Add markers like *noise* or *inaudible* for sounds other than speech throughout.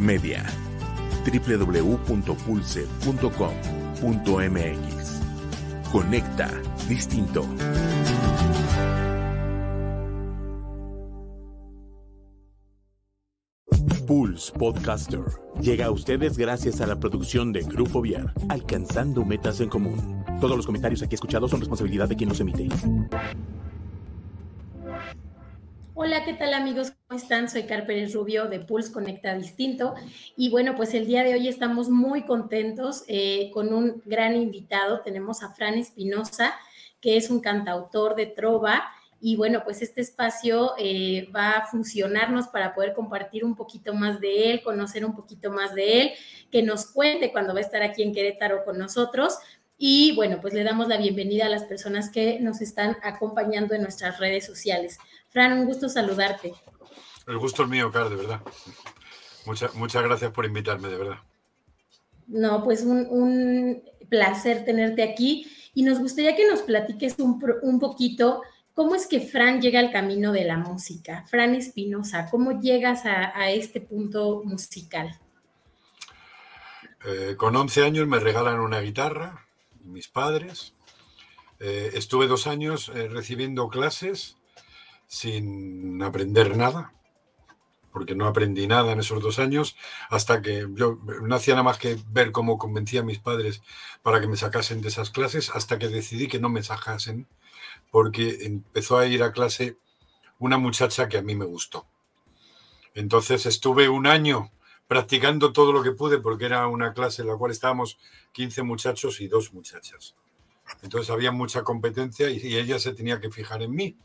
Media www.pulse.com.mx Conecta distinto. Pulse Podcaster llega a ustedes gracias a la producción de Grupo Viar, alcanzando metas en común. Todos los comentarios aquí escuchados son responsabilidad de quien los emite. Hola, ¿qué tal amigos? ¿Cómo están? Soy Car Pérez Rubio de Pulse Conecta Distinto. Y bueno, pues el día de hoy estamos muy contentos eh, con un gran invitado. Tenemos a Fran Espinosa, que es un cantautor de trova y bueno, pues este espacio eh, va a funcionarnos para poder compartir un poquito más de él, conocer un poquito más de él, que nos cuente cuando va a estar aquí en Querétaro con nosotros. Y bueno, pues le damos la bienvenida a las personas que nos están acompañando en nuestras redes sociales. Fran, un gusto saludarte. El gusto es mío, Car, de verdad. Muchas, muchas gracias por invitarme, de verdad. No, pues un, un placer tenerte aquí y nos gustaría que nos platiques un, un poquito ¿Cómo es que Fran llega al camino de la música? Fran Espinosa, ¿cómo llegas a, este punto musical? Eh, con 11 años me regalan una guitarra, mis padres. Eh, estuve dos años eh, recibiendo clases sin aprender nada, porque no aprendí nada en esos dos años, hasta que yo no hacía nada más que ver cómo convencía a mis padres para que me sacasen de esas clases, hasta que decidí que no me sacasen porque empezó a ir a clase una muchacha que a mí me gustó. Entonces estuve un año practicando todo lo que pude porque era una clase en la cual estábamos 15 muchachos y dos muchachas. Entonces había mucha competencia y, ella se tenía que fijar en mí.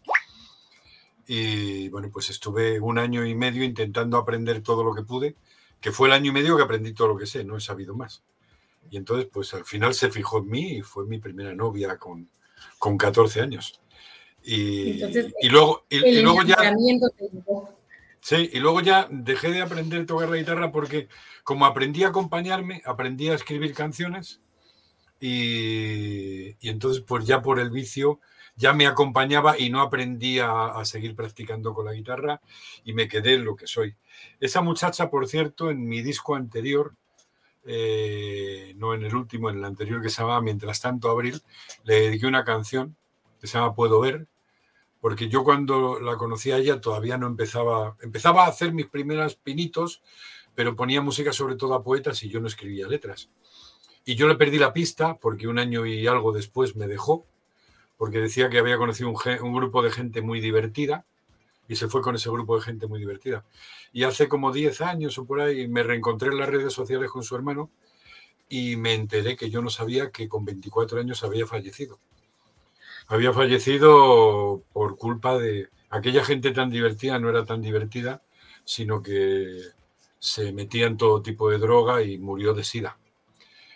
Y bueno, pues estuve un año y medio intentando aprender todo lo que pude, que fue el año y medio que aprendí todo lo que sé, no he sabido más. Y entonces, pues al final se fijó en mí y fue mi primera novia con, con 14 años. Y, luego, y, luego ya... Sí, y luego ya dejé de aprender a tocar la guitarra porque como aprendí a acompañarme, aprendí a escribir canciones y, entonces pues ya por el vicio ya me acompañaba y no aprendí a, seguir practicando con la guitarra y me quedé en lo que soy. Esa muchacha, por cierto, en mi disco anterior, eh, no en el último, en el anterior que se llamaba Mientras tanto Abril, le dediqué una canción que se llama Puedo ver, porque yo cuando la conocí a ella todavía no empezaba, empezaba a hacer mis primeros pinitos, pero ponía música sobre todo a poetas y yo no escribía letras. Y yo le perdí la pista porque un año y algo después me dejó, porque decía que había conocido un, grupo de gente muy divertida y se fue con ese grupo de gente muy divertida. Y hace como 10 años o por ahí me reencontré en las redes sociales con su hermano y me enteré que yo no sabía que con 24 años había fallecido. Había fallecido por culpa de aquella gente tan divertida, no era tan divertida, sino que se metía en todo tipo de droga y murió de sida.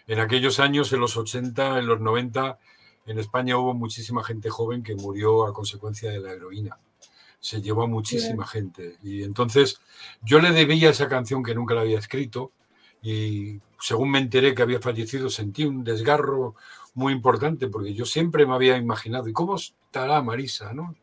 En aquellos años, en los 80, en los 90, en España hubo muchísima gente joven que murió a consecuencia de la heroína se llevó a muchísima gente. Y entonces yo le debía esa canción que nunca la había escrito y según me enteré que había fallecido sentí un desgarro muy importante porque yo siempre me había imaginado, ¿y cómo estará Marisa? ¿no?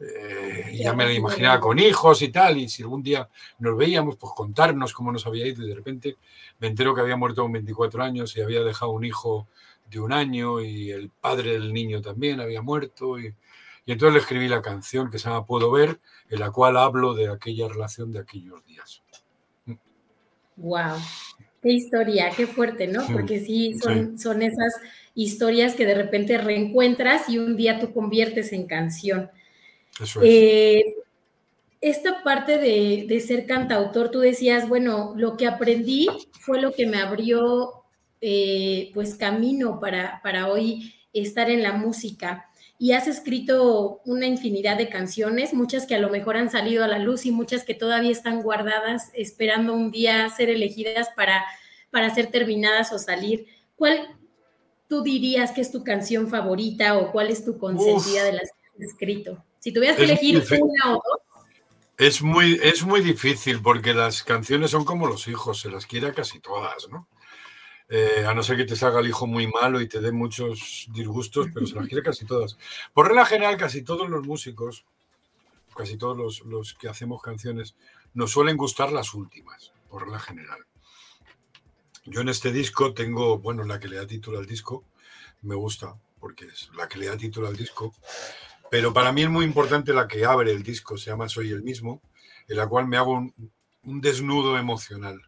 Eh, ya me la imaginaba con hijos y tal, y si algún día nos veíamos, pues contarnos cómo nos había ido y de repente me entero que había muerto con 24 años y había dejado un hijo de un año y el padre del niño también había muerto y, y entonces le escribí la canción que se llama Puedo ver, en la cual hablo de aquella relación de aquellos días. Wow, qué historia, qué fuerte, ¿no? Porque sí, son, son esas historias que de repente reencuentras y un día tú conviertes en canción. Eso es. Eh, esta parte de, ser cantautor, tú decías, bueno, lo que aprendí fue lo que me abrió eh, pues camino para, para hoy estar en la música y has escrito una infinidad de canciones, muchas que a lo mejor han salido a la luz y muchas que todavía están guardadas esperando un día ser elegidas para, para ser terminadas o salir. ¿Cuál tú dirías que es tu canción favorita o cuál es tu consentida de las que has escrito? Si tuvieras que elegir una o dos. Es muy, es muy difícil porque las canciones son como los hijos, se las quiere casi todas, ¿no? Eh, a no ser que te salga el hijo muy malo y te dé muchos disgustos, pero se las quiere casi todas. Por regla general, casi todos los músicos, casi todos los, que hacemos canciones, nos suelen gustar las últimas. por la general. Yo en este disco tengo, bueno, la que le da título al disco, me gusta, porque es la que le da título al disco, pero para mí es muy importante la que abre el disco, se llama Soy el mismo, en la cual me hago un desnudo emocional.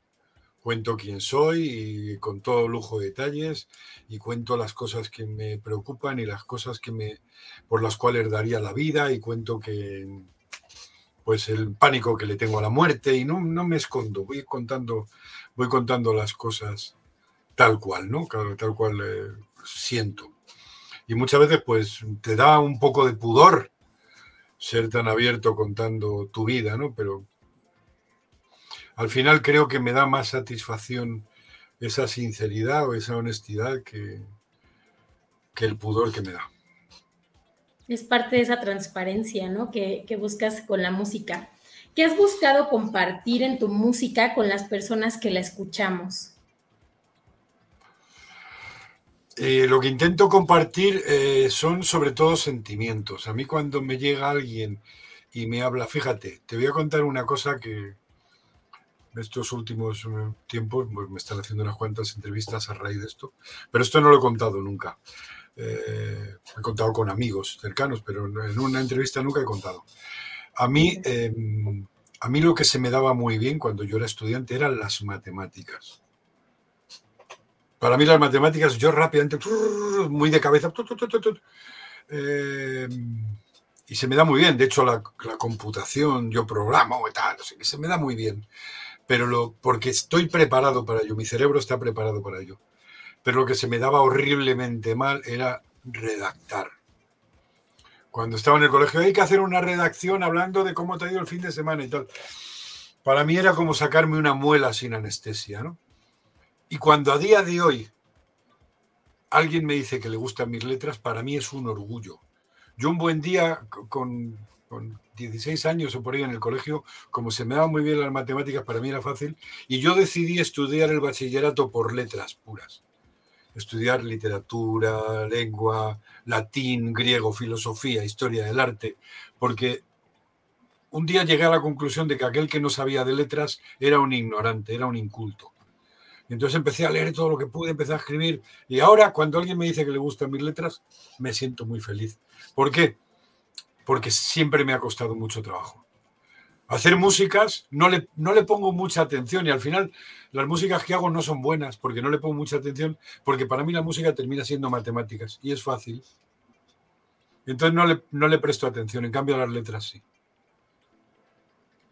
Cuento quién soy y con todo lujo de detalles y cuento las cosas que me preocupan y las cosas que me por las cuales daría la vida y cuento que pues el pánico que le tengo a la muerte y no, no me escondo, voy contando voy contando las cosas tal cual, ¿no? Tal cual eh, siento. Y muchas veces pues te da un poco de pudor ser tan abierto contando tu vida, ¿no? Pero al final creo que me da más satisfacción esa sinceridad o esa honestidad que, que el pudor que me da. Es parte de esa transparencia, ¿no? Que, buscas con la música. ¿Qué has buscado compartir en tu música con las personas que la escuchamos? Eh, lo que intento compartir eh, son sobre todo sentimientos. A mí cuando me llega alguien y me habla, fíjate, te voy a contar una cosa que, estos últimos eh, tiempos pues me están haciendo unas cuantas entrevistas a raíz de esto, pero esto no lo he contado nunca. Eh, he contado con amigos cercanos, pero en una entrevista nunca he contado. A mí, em, a mí lo que se me daba muy bien cuando yo era estudiante eran las matemáticas. Para mí las matemáticas, yo rápidamente, muy de cabeza, em, y se me da muy bien. De hecho, la, la computación, yo programo y tal, que se me da muy bien pero lo, porque estoy preparado para ello, mi cerebro está preparado para ello. Pero lo que se me daba horriblemente mal era redactar. Cuando estaba en el colegio hay que hacer una redacción hablando de cómo te ha ido el fin de semana y tal. Para mí era como sacarme una muela sin anestesia, ¿no? Y cuando a día de hoy alguien me dice que le gustan mis letras, para mí es un orgullo. Yo un buen día con, con 16 años o por ahí en el colegio, como se me daban muy bien las matemáticas, para mí era fácil, y yo decidí estudiar el bachillerato por letras puras. Estudiar literatura, lengua, latín, griego, filosofía, historia del arte, porque un día llegué a la conclusión de que aquel que no sabía de letras era un ignorante, era un inculto. entonces empecé a leer todo lo que pude, empecé a escribir. Y ahora, cuando alguien me dice que le gustan mis letras, me siento muy feliz. ¿Por qué? Porque siempre me ha costado mucho trabajo. Hacer músicas no le, no le pongo mucha atención y al final las músicas que hago no son buenas porque no le pongo mucha atención, porque para mí la música termina siendo matemáticas y es fácil. Entonces no le, no le presto atención, en cambio a las letras sí.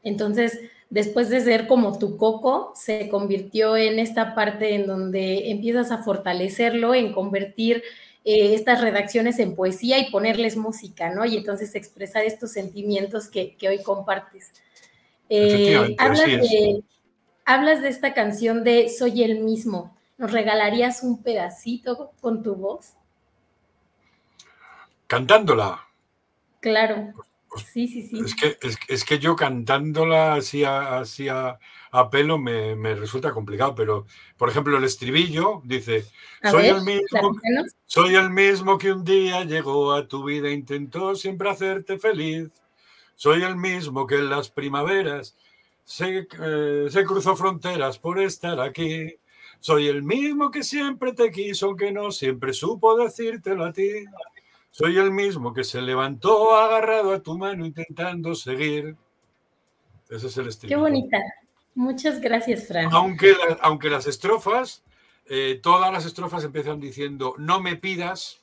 Entonces, después de ser como tu coco, se convirtió en esta parte en donde empiezas a fortalecerlo, en convertir eh, estas redacciones en poesía y ponerles música, ¿no? Y entonces expresar estos sentimientos que, hoy compartes. Eh, hablas, de, hablas de esta canción de Soy el mismo. ¿Nos regalarías un pedacito con tu voz? Cantándola. Claro. Sí, sí, sí. Es que, es, que yo cantándola así, así a, pelo me, resulta complicado, pero por ejemplo el estribillo dice, soy, el mismo, soy el mismo que un día llegó a tu vida e intentó siempre hacerte feliz, soy el mismo que en las primaveras se, eh, se cruzó fronteras por estar aquí, soy el mismo que siempre te quiso, aunque no siempre supo decírtelo a ti. Soy el mismo que se levantó agarrado a tu mano intentando seguir. Ese es el estribillo. Qué bonita. Muchas gracias, Fran. Aunque, aunque las estrofas, eh, todas las estrofas empiezan diciendo, no me pidas,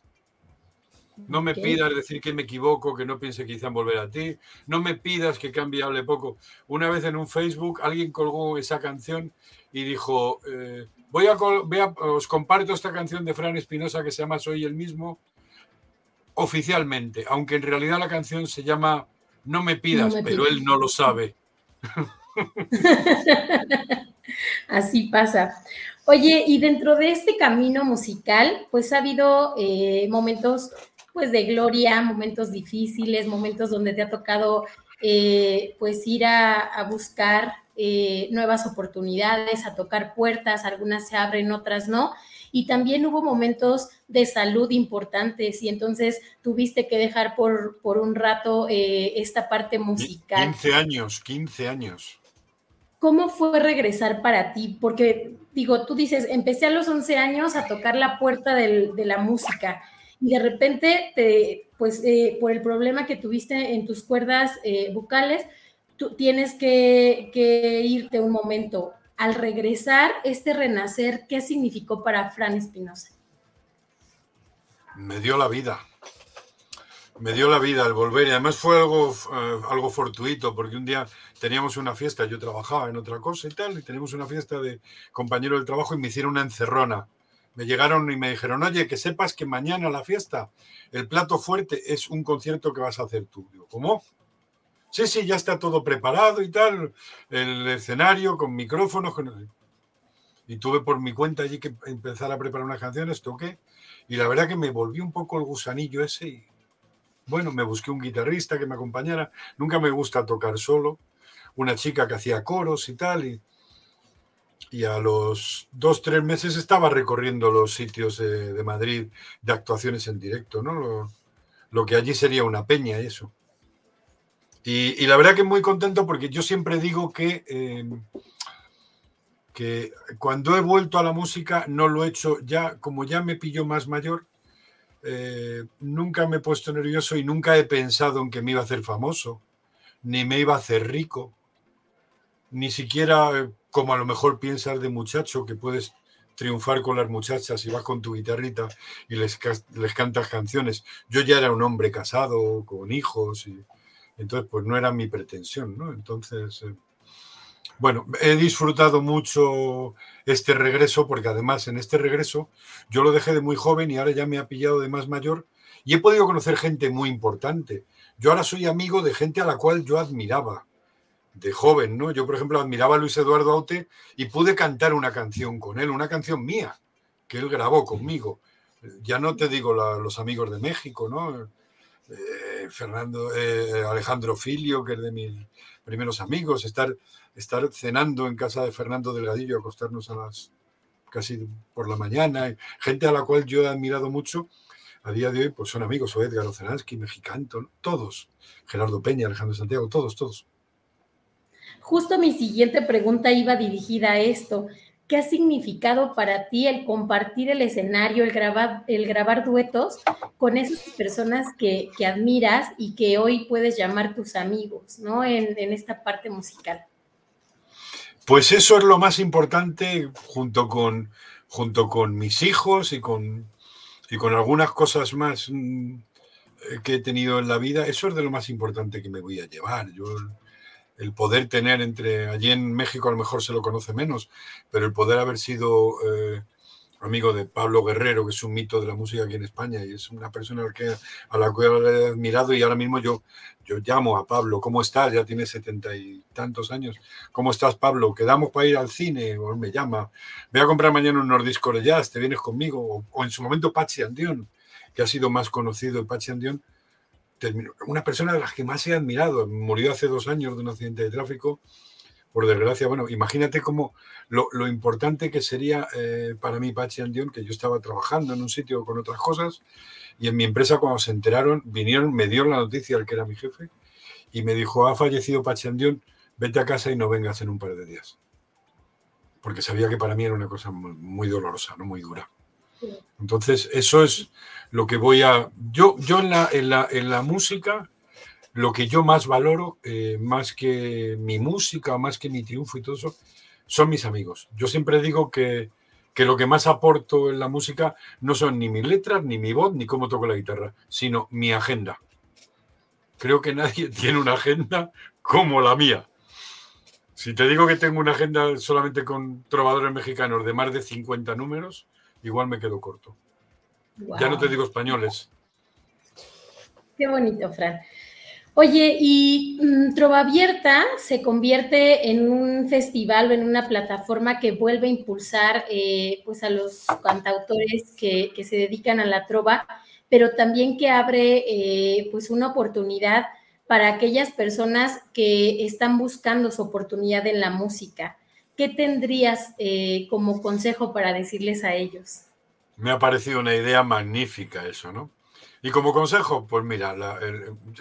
no me pidas decir que me equivoco, que no piense quizá en volver a ti, no me pidas que cambie hable poco. Una vez en un Facebook alguien colgó esa canción y dijo, eh, voy, a, os comparto esta canción de Fran Espinosa que se llama Soy el mismo oficialmente, aunque en realidad la canción se llama No me pidas, pero él no lo sabe. *laughs* *laughs* Así pasa. Oye, y dentro de este camino musical, pues ha habido eh, momentos pues de gloria, momentos difíciles, momentos donde te ha tocado eh, pues ir a, buscar eh, nuevas oportunidades, a tocar puertas, algunas se abren, otras no. Y también hubo momentos de salud importantes y entonces tuviste que dejar por, por un rato esta parte musical. 15 años, 15 años. ¿Cómo fue regresar para ti? Porque, digo, tú dices, empecé a los 11 años a tocar la puerta de la música y de repente, te, pues, eh, por el problema que tuviste en tus cuerdas eh, vocales, tú tienes que, que irte un momento. Al regresar, este renacer, ¿qué significó para Fran Espinosa? Me dio la vida me dio la vida al volver y además fue algo, eh, algo fortuito porque un día teníamos una fiesta, yo trabajaba en otra cosa y tal, y teníamos una fiesta de compañero del trabajo y me hicieron una encerrona. Me llegaron y me dijeron, oye, que sepas que mañana la fiesta, el plato fuerte es un concierto que vas a hacer tú. Digo, ¿cómo? Sí, sí, ya está todo preparado y tal, el escenario con micrófonos. Y tuve por mi cuenta allí que empezar a preparar unas canciones, toqué, y la verdad que me volví un poco el gusanillo ese bueno, me busqué un guitarrista que me acompañara. Nunca me gusta tocar solo. Una chica que hacía coros y tal. Y, a los dos, tres meses estaba recorriendo los sitios de, Madrid de actuaciones en directo, ¿no? Lo, que allí sería una peña eso. Y, la verdad que muy contento porque yo siempre digo que, em, que cuando he vuelto a la música no lo he hecho ya, como ya me pilló más mayor, eh, nunca me he puesto nervioso y nunca he pensado en que me iba a hacer famoso, ni me iba a hacer rico, ni siquiera eh, como a lo mejor piensas de muchacho que puedes triunfar con las muchachas y vas con tu guitarrita y les, les cantas canciones. Yo ya era un hombre casado, con hijos, y entonces pues no era mi pretensión, ¿no? Entonces, eh, bueno, he disfrutado mucho este regreso porque además en este regreso yo lo dejé de muy joven y ahora ya me ha pillado de más mayor y he podido conocer gente muy importante. Yo ahora soy amigo de gente a la cual yo admiraba de joven, ¿no? Yo, por ejemplo, admiraba a Luis Eduardo Aute y pude cantar una canción con él, una canción mía, que él grabó conmigo. Ya no te digo los amigos de México, ¿no? Eh, Fernando, eh, Alejandro Filio, que es de mis primeros amigos, estar estar cenando en casa de Fernando Delgadillo, acostarnos a las casi por la mañana, gente a la cual yo he admirado mucho, a día de hoy pues son amigos, o Edgar Oceransky, Mexicanto, todos, Gerardo Peña, Alejandro Santiago, todos, todos. Justo mi siguiente pregunta iba dirigida a esto. ¿Qué ha significado para ti el compartir el escenario, el grabar, duetos con esas personas que, admiras y que hoy puedes llamar tus amigos, ¿no? en esta parte musical. Pues eso es lo más importante junto con, mis hijos y con, algunas cosas más mm, que he tenido en la vida. Eso es de lo más importante que me voy a llevar. El poder tener entre, allí en México a lo mejor se lo conoce menos, pero el poder haber sido eh, amigo de Pablo Guerrero, que es un mito de la música aquí en España y es una persona a la, cual he admirado y ahora mismo yo, yo llamo a Pablo, ¿cómo estás? Ya tiene setenta y tantos años. ¿Cómo estás, Pablo? ¿Quedamos para ir al cine? O me llama. Voy a comprar mañana unos discos de jazz, ¿te vienes conmigo? O, en su momento Pachi Andión, que ha sido más conocido Pachi Andión, una persona de las que más he admirado. Murió hace dos años de un accidente de tráfico por desgracia, bueno, imagínate cómo lo, importante que sería eh, para mí Pachi Andión, que yo estaba trabajando en un sitio con otras cosas, y en mi empresa cuando se enteraron, vinieron, me dieron la noticia al que era mi jefe, y me dijo, ha fallecido Pachi Andión, vete a casa y no vengas en un par de días. Porque sabía que para mí era una cosa muy, dolorosa, no muy dura. Entonces, eso es lo que voy a... Yo, yo en, la, en, la, en la música lo que yo más valoro, eh, más que mi música, más que mi triunfo y todo eso, son mis amigos. Yo siempre digo que, lo que más aporto en la música no son ni mis letras, ni mi voz, ni cómo toco la guitarra, sino mi agenda. Creo que nadie *laughs* tiene una agenda como la mía. Si te digo que tengo una agenda solamente con trovadores mexicanos de más de 50 números, igual me quedo corto. Ya no te digo españoles. Qué bonito, Fran. Oye, y mm, Trova Abierta se convierte en un festival o en una plataforma que vuelve a impulsar eh, pues a los cantautores que, se dedican a la trova, pero también que abre eh, pues una oportunidad para aquellas personas que están buscando su oportunidad en la música. ¿Qué tendrías eh, como consejo para decirles a ellos? Me ha parecido una idea magnífica eso, ¿no? Y como consejo, pues mira,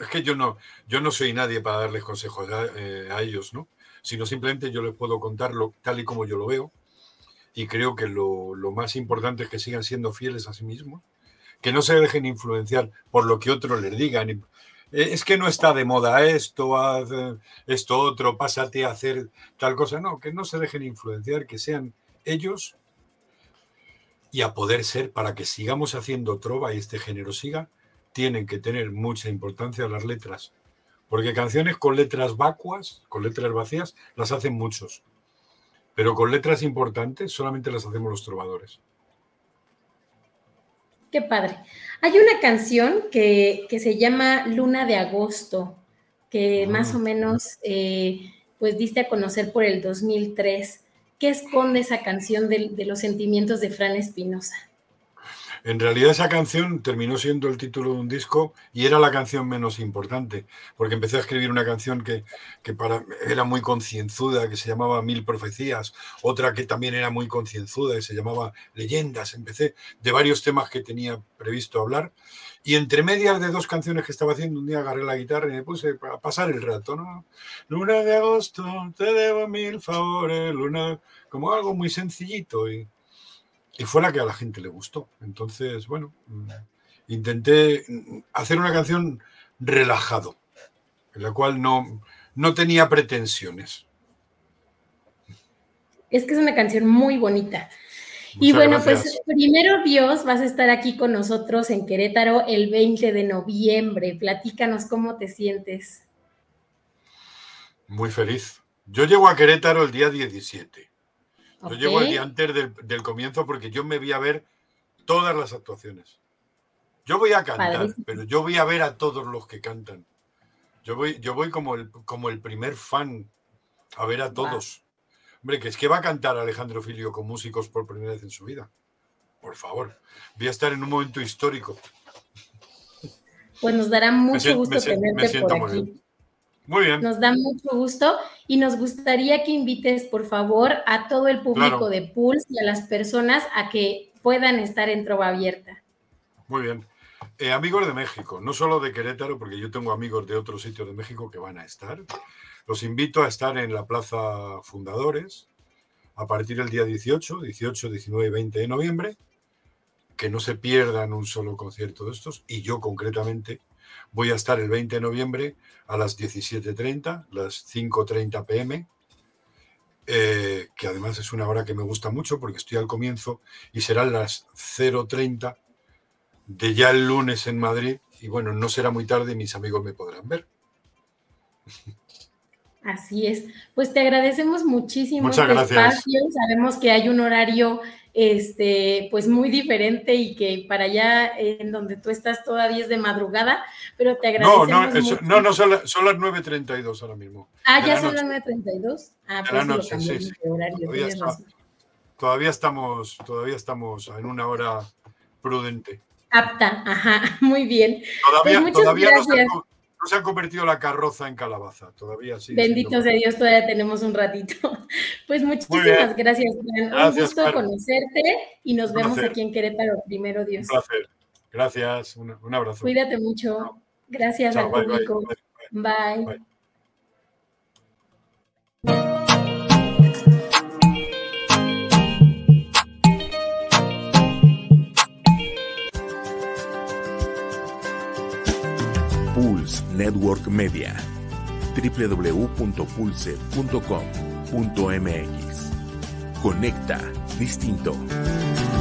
es que yo no, yo no soy nadie para darles consejos a, eh, ellos, ¿no? sino simplemente yo les puedo contarlo tal y como yo lo veo. Y creo que lo, lo más importante es que sigan siendo fieles a sí mismos, que no se dejen influenciar por lo que otros les digan. Eh, es que no está de moda esto, haz esto otro, pásate a hacer tal cosa. No, que no se dejen influenciar, que sean ellos y a poder ser para que sigamos haciendo trova y este género siga, tienen que tener mucha importancia las letras. Porque canciones con letras vacuas, con letras vacías, las hacen muchos. Pero con letras importantes solamente las hacemos los trovadores. Qué padre. Hay una canción que, se llama Luna de Agosto, que ah. más o menos eh, pues diste a conocer por el 2003. ¿Qué esconde esa canción de, de los sentimientos de Fran Espinosa? En realidad esa canción terminó siendo el título de un disco y era la canción menos importante, porque empecé a escribir una canción que, para, era muy concienzuda, que se llamaba Mil Profecías, otra que también era muy concienzuda y se llamaba Leyendas. Empecé de varios temas que tenía previsto hablar y entre medias de dos canciones que estaba haciendo, un día agarré la guitarra y me puse a pasar el rato, ¿no? Luna de agosto, te debo mil favores, luna, como algo muy sencillito y y fue la que a la gente le gustó. Entonces, bueno, mm, intenté hacer una canción relajado, en la cual no, no tenía pretensiones. Es que es una canción muy bonita. y bueno, pues primero Dios, vas a estar aquí con nosotros en Querétaro el 20 de noviembre. Platícanos cómo te sientes. Muy feliz. Yo llego a Querétaro el día 17. Yo llego al día antes del, comienzo porque yo me voy a ver todas las actuaciones. Yo voy a cantar, pero yo voy a ver a todos los que cantan. Yo voy, yo voy como, el, como el primer fan a ver a todos. Hombre, que es que va a cantar Alejandro Filio con músicos por primera vez en su vida. Por favor, voy a estar en un momento histórico. Pues nos dará mucho gusto tenerte por aquí. Muy bien. Nos da mucho gusto y nos gustaría que invites, por favor, a todo el público de Pulse y a las personas a que puedan estar en Trova Abierta. Muy bien. Eh, amigos de México, no solo de Querétaro, porque yo tengo amigos de otros sitios de México que van a estar. Los invito a estar en la Plaza Fundadores a partir del día 18, 18, 19 y 20 de noviembre. Que no se pierdan un solo concierto de estos. Y yo concretamente Voy a estar el 20 de noviembre a las 17.30, las 5.30 pm, eh, que además es una hora que me gusta mucho porque estoy al comienzo y serán las 0.30 de ya el lunes en Madrid y bueno, no será muy tarde, mis amigos me podrán ver. Así es. Pues te agradecemos muchísimo Muchas este gracias. espacio. Sabemos que hay un horario este, pues muy diferente y que para allá en donde tú estás todavía es de madrugada, pero te agradecemos. No, no, no, no son, las 9.32 ahora mismo. Ah, ya son las 9.32. Ah, pues lo sí, sí. horario. Todavía, estamos, todavía estamos en una hora prudente. Apta, ajá, *laughs* muy bien. Todavía, pues todavía no no se ha convertido la carroza en calabaza, todavía sí. Bendito sea Dios, todavía tenemos un ratito. *laughs* Pues muchísimas gracias, Un gusto conocerte y nos vemos aquí en Querétaro, primero Dios. Un placer. Gracias, un, abrazo. Cuídate mucho. Gracias al público. bye. Network Media. www.pulse.com.mx. Conecta distinto.